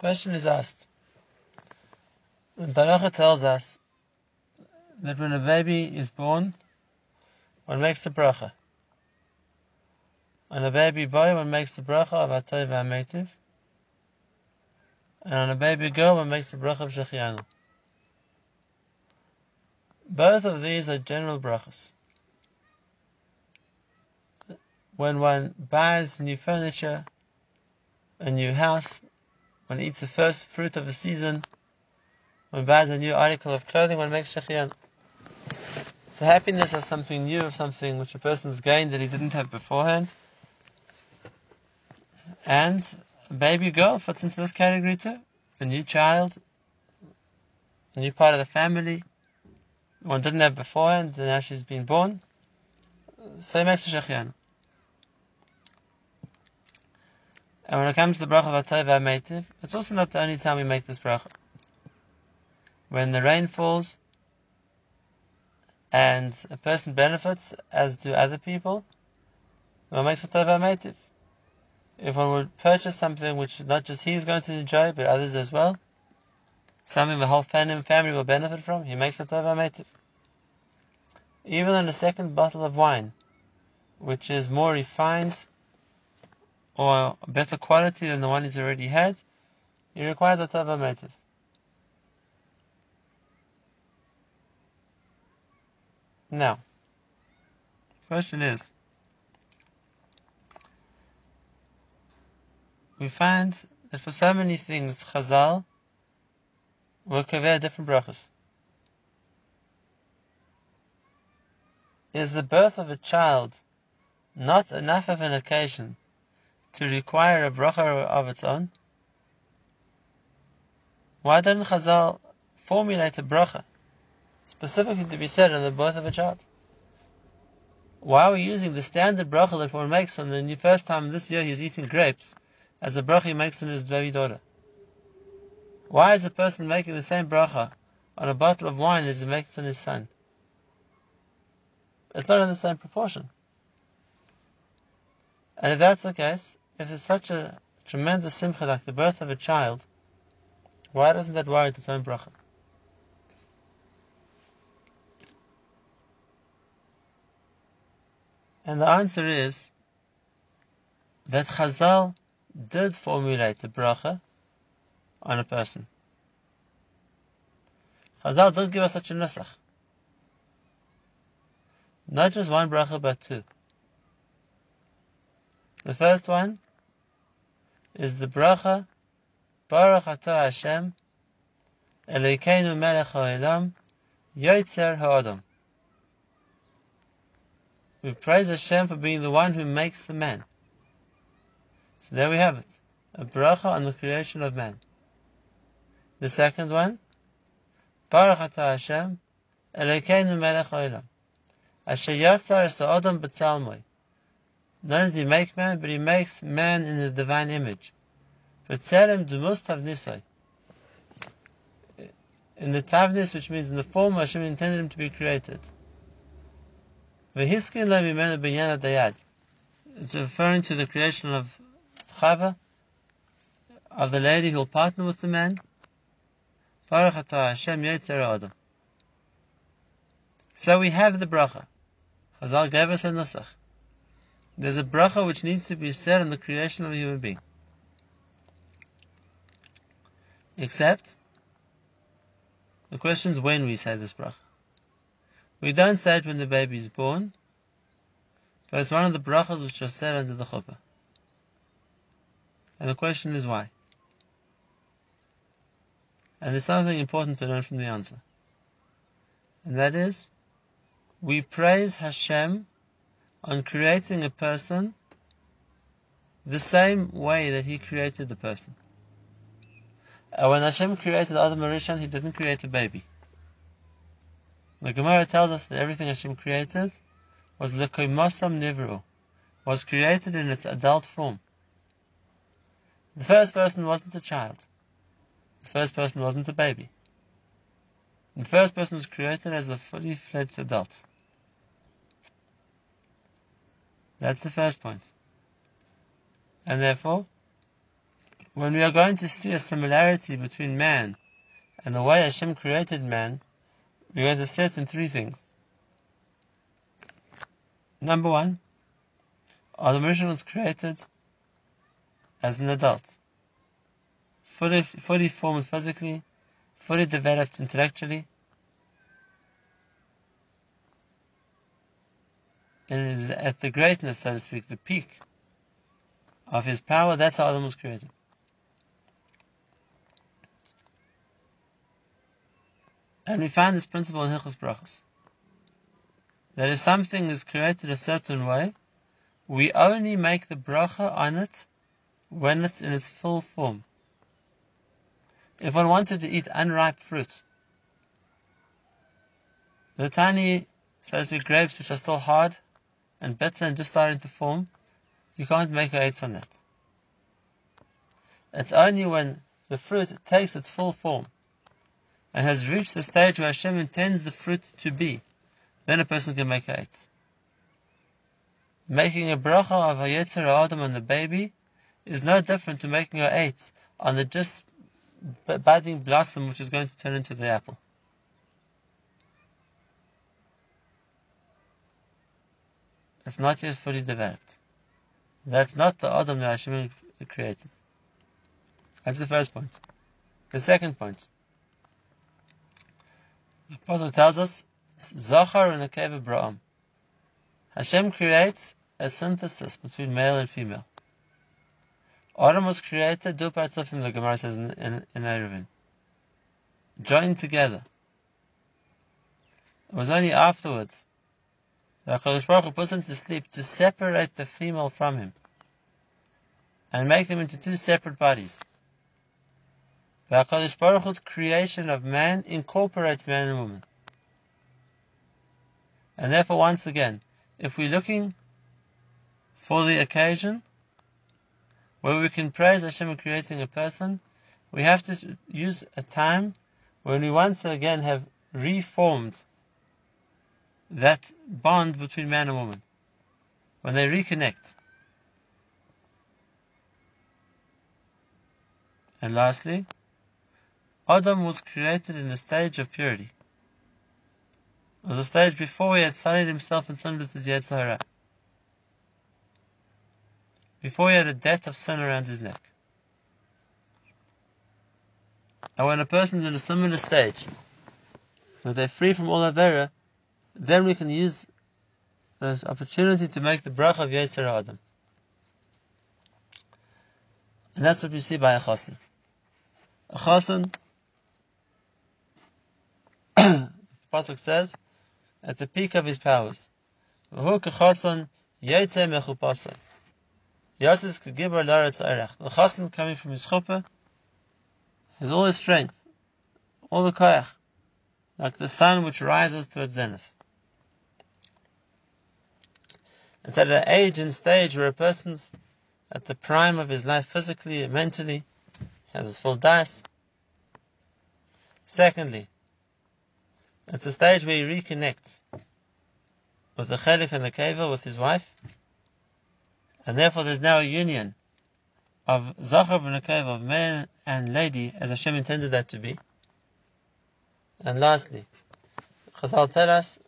Question is asked. The Taracha tells us that when a baby is born, one makes a bracha. On a baby boy, one makes the bracha of HaTov v'HaMeitiv. And on a baby girl, one makes the bracha of Shehecheyanu. Both of these are general brachas. When one buys new furniture, a new house, one eats the first fruit of the season, one buys a new article of clothing, one makes Shehecheyanu. It's a happiness of something new, of something which a person's gained that he didn't have beforehand. And a baby girl fits into this category too. A new child, a new part of the family, one didn't have beforehand, and now she's been born. So he makes a. And when it comes to the bracha of Atay Metiv, it's also not the only time we make this bracha. When the rain falls, and a person benefits, as do other people, one makes a Tova Metiv if one would purchase something which not just he is going to enjoy, but others as well, something the whole family will benefit from, he makes a tova metiv. Even on a second bottle of wine, which is more refined or better quality than the one he's already had, it requires a tova metiv. Now, question is, we find that for so many things, Chazal will convey different brachas. Is the birth of a child not enough of an occasion to require a bracha of its own? Why didn't Chazal formulate a bracha specifically to be said on the birth of a child? Why are we using the standard bracha that one makes on the first time this year he's eating grapes as the bracha he makes on his baby daughter. Why is a person making the same bracha on a bottle of wine as he makes on his son? It's not in the same proportion. And if that's the case, if there's such a tremendous simcha like the birth of a child, why doesn't that warrant its own bracha? And the answer is that Chazal did formulate a bracha on a person. Chazal did give us such a nusach. Not just one bracha, but two. The first one is the bracha Baruch Atah Hashem Elokeinu Melech HaOlam Yotzer HaAdam. We praise Hashem for being the one who makes the man. So there we have it. A bracha on the creation of man. The second one, Baruch Atah Hashem, Elokeinu melech haolam. Asher yatzar es ha'adam b'tzalmoi. Not does he make man, but he makes man in the divine image. But V'tzelem dumus tavnisai. In the tavnis, which means in the form Hashem intended him to be created. V'hiskin lo mimenu binyan dayad. It's referring to the creation of Chava, of the lady who will partner with the man. Baruch atah Hashem. So we have the bracha. Chazal gave us a nusach. There's a bracha which needs to be said on the creation of a human being. Except, the question is when we say this bracha. We don't say it when the baby is born, but it's one of the brachas which are said under the chuppah. And the question is why? And there's something important to learn from the answer. And that is, we praise Hashem on creating a person the same way that He created the person. And when Hashem created Adam Rishon, He didn't create a baby. The Gemara tells us that everything Hashem created was lekoimosam nivru, was created in its adult form. The first person wasn't a child. The first person wasn't a baby. The first person was created as a fully fledged adult. That's the first point. And therefore, when we are going to see a similarity between man and the way Hashem created man, we're going to see it in three things. Number one, Adam was created as an adult, fully, fully formed physically, fully developed intellectually. Is at the greatness, so to speak, the peak of his power, that's how Adam was created. And we find this principle in Hilchos Brachos. That if something is created a certain way, we only make the bracha on it when it's in its full form. If one wanted to eat unripe fruit, the tiny, so to speak, grapes which are still hard and better and just starting to form, you can't make eight on that. It's only when the fruit takes its full form and has reached the stage where Hashem intends the fruit to be, then a person can make eitz. Making a bracha of a Yetzer Adam on the baby is no different to making a eitz on the just budding blossom which is going to turn into the apple. It's not yet fully developed. That's not the Adam that Hashem created. That's the first point. The second point. The Apostle tells us, Zachar and Nekeva Bra'am. Hashem creates a synthesis between male and female. Adam was created, du from the Gemara says in, in, in Eruvin. Joined together. It was only afterwards that HaKadosh Baruch Hu puts him to sleep to separate the female from him and make them into two separate bodies. The HaKadosh Baruch Hu's creation of man incorporates man and woman. And therefore, once again, if we're looking for the occasion where we can praise Hashem in creating a person, we have to use a time when we once again have reformed that bond between man and woman. When they reconnect. And lastly, Adam was created in a stage of purity. It was a stage before he had sullied himself and sinned with his Hara. Before he had a debt of sin around his neck. And when a person's in a similar stage, where they're free from all Avera, then we can use this opportunity to make the bracha of Yetzer Adam. And that's what we see by a chassan. A the pasuk says, at the peak of his powers. The chassan coming from his chuppah has all his strength, all the koyach, like the sun which rises to its zenith. It's at an age and stage where a person's at the prime of his life physically and mentally, has his full dice. Secondly, it's a stage where he reconnects with the chelik and the keva, with his wife, and therefore there's now a union of zachar and keva, of man and lady, as Hashem intended that to be. And lastly, Chazal tell us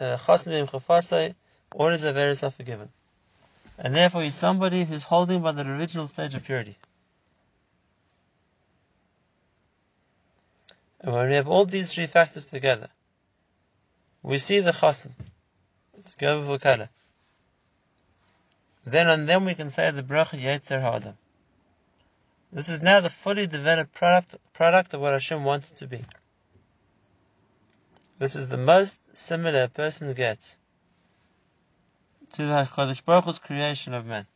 uh, that all his averis are forgiven. And therefore he's somebody who's holding by the original stage of purity. And when we have all these three factors together, we see the chassan, to go for kala. Then on them we can say the bracha yetzer ha'adam. This is now the fully developed product, product of what Hashem wanted to be. This is the most similar a person gets to the Hakadosh Baruch Hu's creation of man.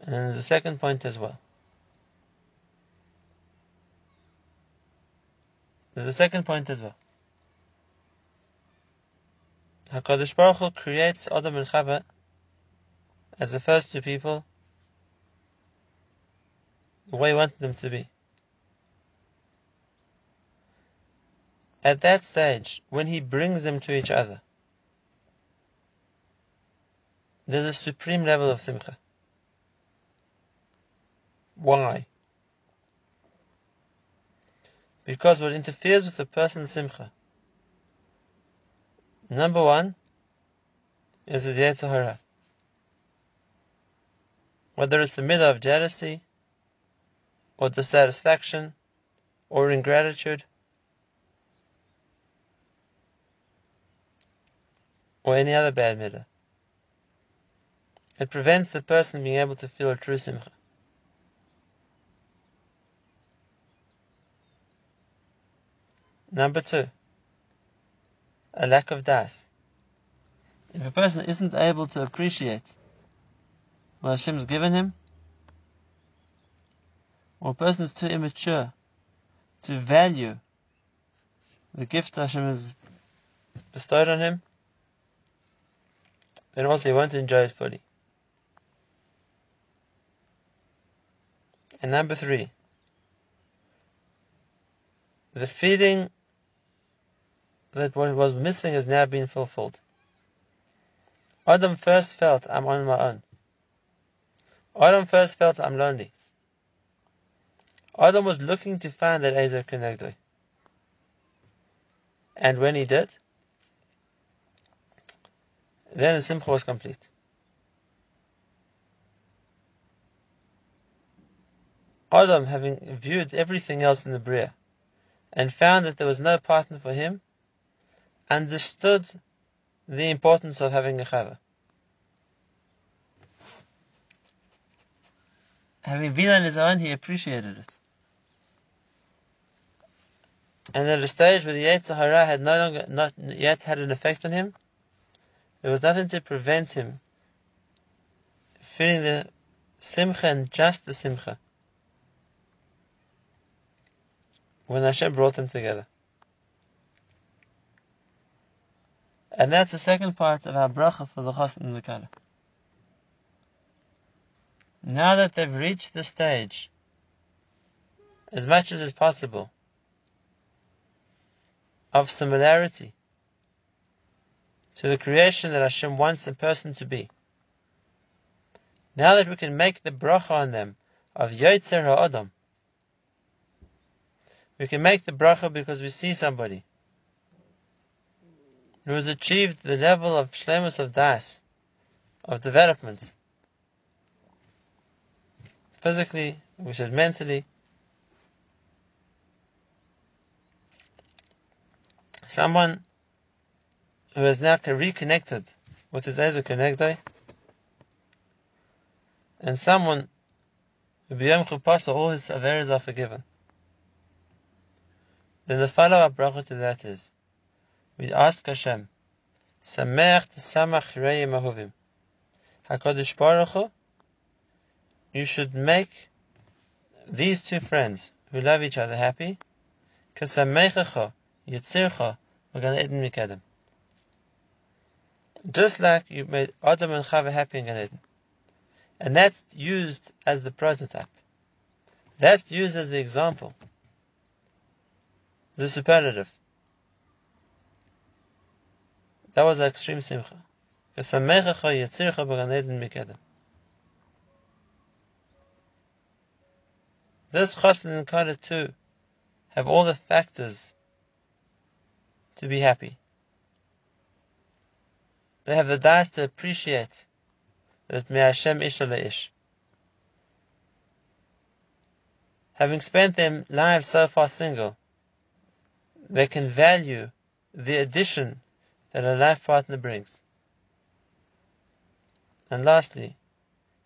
And then there's a second point as well. There's a second point as well. HaKadosh Baruch Hu creates Adam and Chava as the first two people the way he wanted them to be. At that stage, when he brings them to each other, there's a supreme level of simcha. Why? Because what interferes with a person's simcha, number one, is his Yetzer Hara. Whether it's the midah of jealousy, or dissatisfaction, or ingratitude, or any other bad midah. It prevents the person being able to feel a true simcha. Number two, a lack of das. If a person isn't able to appreciate what Hashem has given him, or a person is too immature to value the gift Hashem has bestowed on him, then also he won't enjoy it fully. And number three, the feeling that what was missing has now been fulfilled. Adam first felt, I'm on my own. Adam first felt, I'm lonely. Adam was looking to find that Ezer Kenegdoi. And when he did, then the Simcha was complete. Adam, having viewed everything else in the Bria, and found that there was no partner for him, understood the importance of having a chava. Having been on his own, he appreciated it. And at a stage where the Yetzer Hara had no longer, not yet had an effect on him, there was nothing to prevent him feeling the simcha and just the simcha when Hashem brought them together. And that's the second part of our bracha for the chassan and the kala. Now that they've reached the stage, as much as is possible, of similarity to the creation that Hashem wants a person to be. Now that we can make the bracha on them of Yotzer HaAdam, we can make the bracha because we see somebody who has achieved the level of shlemus of das, of development, physically, we said mentally, someone who has now reconnected with his Ezer Kenegdai, and someone who beyond Chupasa all his averas are forgiven. Then the follow-up bracha to that is, we ask Hashem, Sameach Samach Reim Ahuvim. HaKadosh Baruch Hu, you should make these two friends who love each other happy, Kasamechacha Yitzircha Magan Eden Mikadam. Just like you made Adam and Chava happy in Gan Eden. And that's used as the prototype. That's used as the example. The superlative. That was the extreme simcha. This chassan and kala too have all the factors to be happy. They have the das to appreciate that me Hashem ish ish. Having spent their lives so far single, they can value the addition that a life partner brings. And lastly,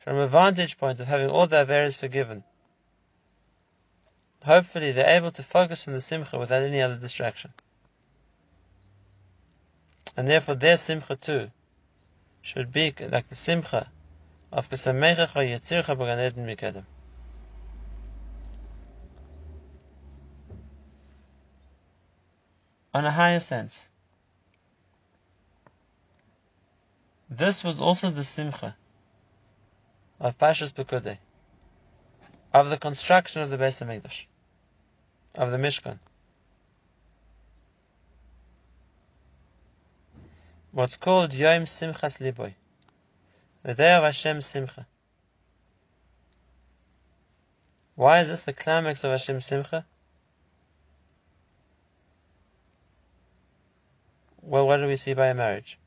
from a vantage point of having all their errors forgiven, hopefully they're able to focus on the simcha without any other distraction. And therefore their simcha too should be like the simcha of Kesamecha Yitzircha B'Gan Mikadam. On a higher sense, This was also the simcha of Pashas Pekudei, of the construction of the Beis Hamikdash, of the Mishkan. What's called Yom Simchas Liboy, The day of Hashem's Simcha. Why is this the climax of Hashem's Simcha? Well, what do we see by a marriage?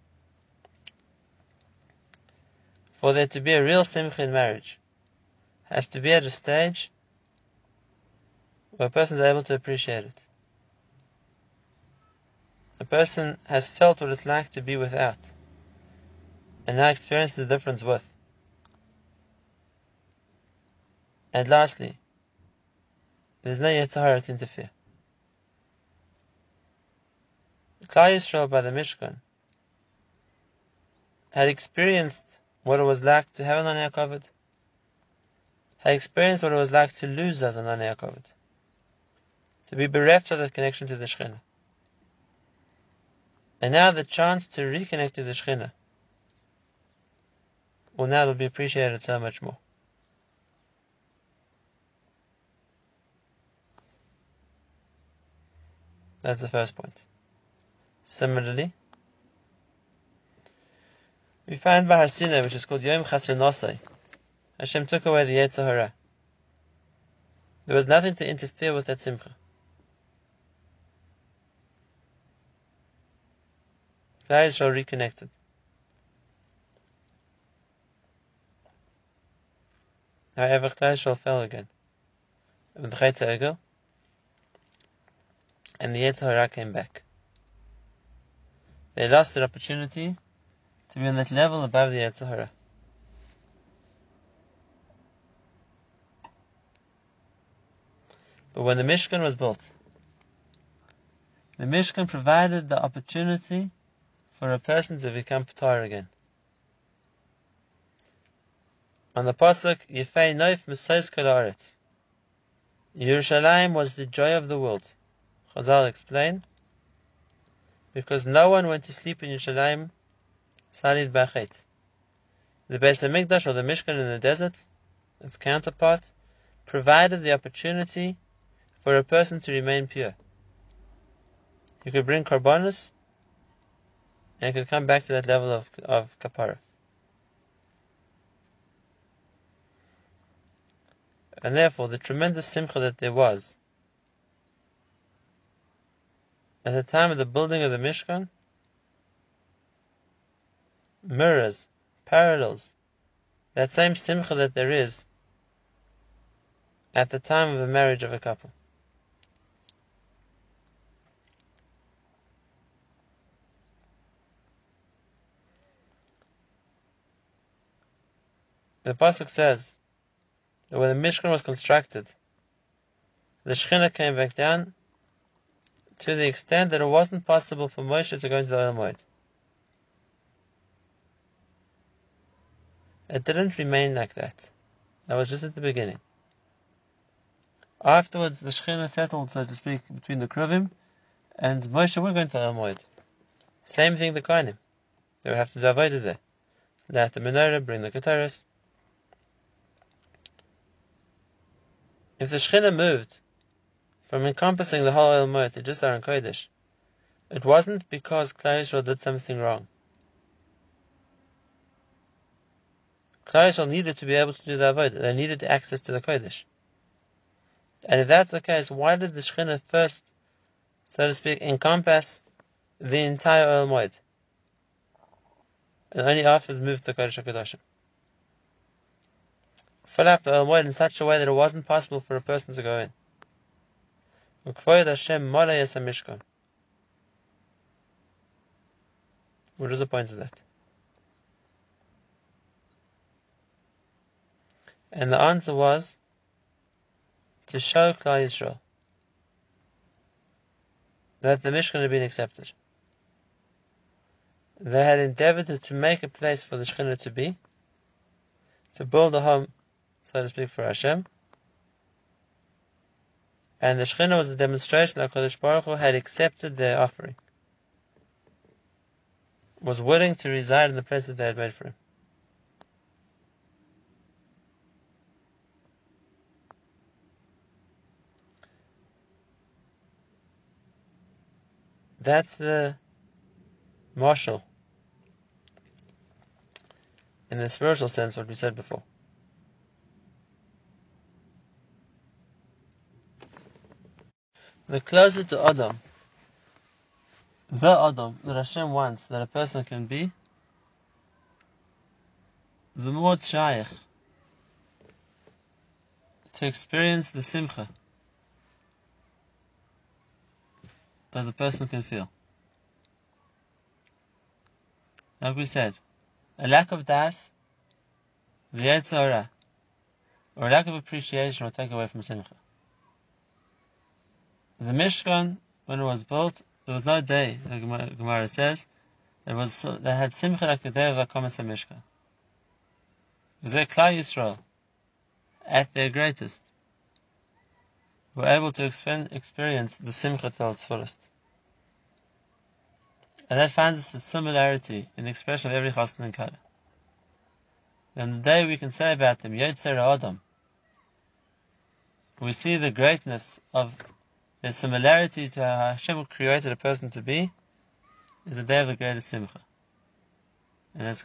For there to be a real Simcha in marriage, has to be at a stage where a person is able to appreciate it. A person has felt what it's like to be without, and now experiences the difference with. And lastly, there's no Yetzer Hara to interfere. Klal Yisrael by the Mishkan had experienced what it was like to have an Yaakov, had experienced what it was like to lose that an Yaakov, to be bereft of that connection to the Shekhinah. And now the chance to reconnect to the Shekhinah will now be appreciated so much more. That's the first point. Similarly, we find Sinai, which is called Yom Chaser Hashem took away the Yetzer Hara. There was nothing to interfere with that simcha. Klal Yisrael reconnected. However, Klal Yisrael fell again. With the Chet and the Yetzer Hara came back. They lost their opportunity to be on that level above the Yetzer Hara. But when the Mishkan was built, the Mishkan provided the opportunity for a person to become Ptar again. On the Pasuk, Yefei Noif Mesos Kalaretz. Yerushalayim was the joy of the world. Chazal explain, because no one went to sleep in Yerushalayim Salid Bachet. The Beis Hamikdash or the Mishkan in the desert, its counterpart, provided the opportunity for a person to remain pure. He could bring korbanos and he could come back to that level of, of kapara. And therefore, the tremendous simcha that there was at the time of the building of the Mishkan mirrors, parallels that same simcha that there is at the time of the marriage of a couple. The pasuk says that when the Mishkan was constructed, the Shekhinah came back down to the extent that it wasn't possible for Moshe to go into the Olam It didn't remain like that. That was just at the beginning. Afterwards, the Shekhinah settled, so to speak, between the Kruvim, and Moshe were going to Olam Same thing the Kohanim. They would have to do there. Let the menorah, bring the Keteris. If the Shekhinah moved from encompassing the whole Ohel to just Aron Kodesh, it wasn't because Klal Yisrael did something wrong. Klal Yisrael needed to be able to do the avodah. They needed access to the Kodesh. And if that's the case, why did the Shekhinah first, so to speak, encompass the entire Ohel Moed? And only afterwards moved to the Kodesh HaKadoshim fill up the Moed in such a way that it wasn't possible for a person to go in. What is the point of that? And the answer was to show Klal Yisrael that the Mishkan had been accepted. They had endeavored to make a place for the Shekhinah to be, to build a home so to speak, for Hashem. And the Shekhinah was a demonstration that Kodesh Baruch Hu had accepted their offering, was willing to reside in the place that they had made for him. That's the mashal in the spiritual sense what we said before. The closer to Adam, the Adam that Hashem wants that a person can be, the more shaykh to experience the simcha that the person can feel. Like we said, a lack of das, the Yetzer Hara, or a lack of appreciation will take away from simcha. The Mishkan, when it was built, there was no day, the Gemara says, it was, they had simcha like the day of Hakamas Mishkan. They Klal Yisrael, at their greatest, were able to experience the simcha till its fullest. And that finds a similarity in the expression of every chassan and kala. And the day we can say about them, Yetzer Adam, we see the greatness of the similarity to how Hashem created a person to be, is the day of the greatest simcha. And it's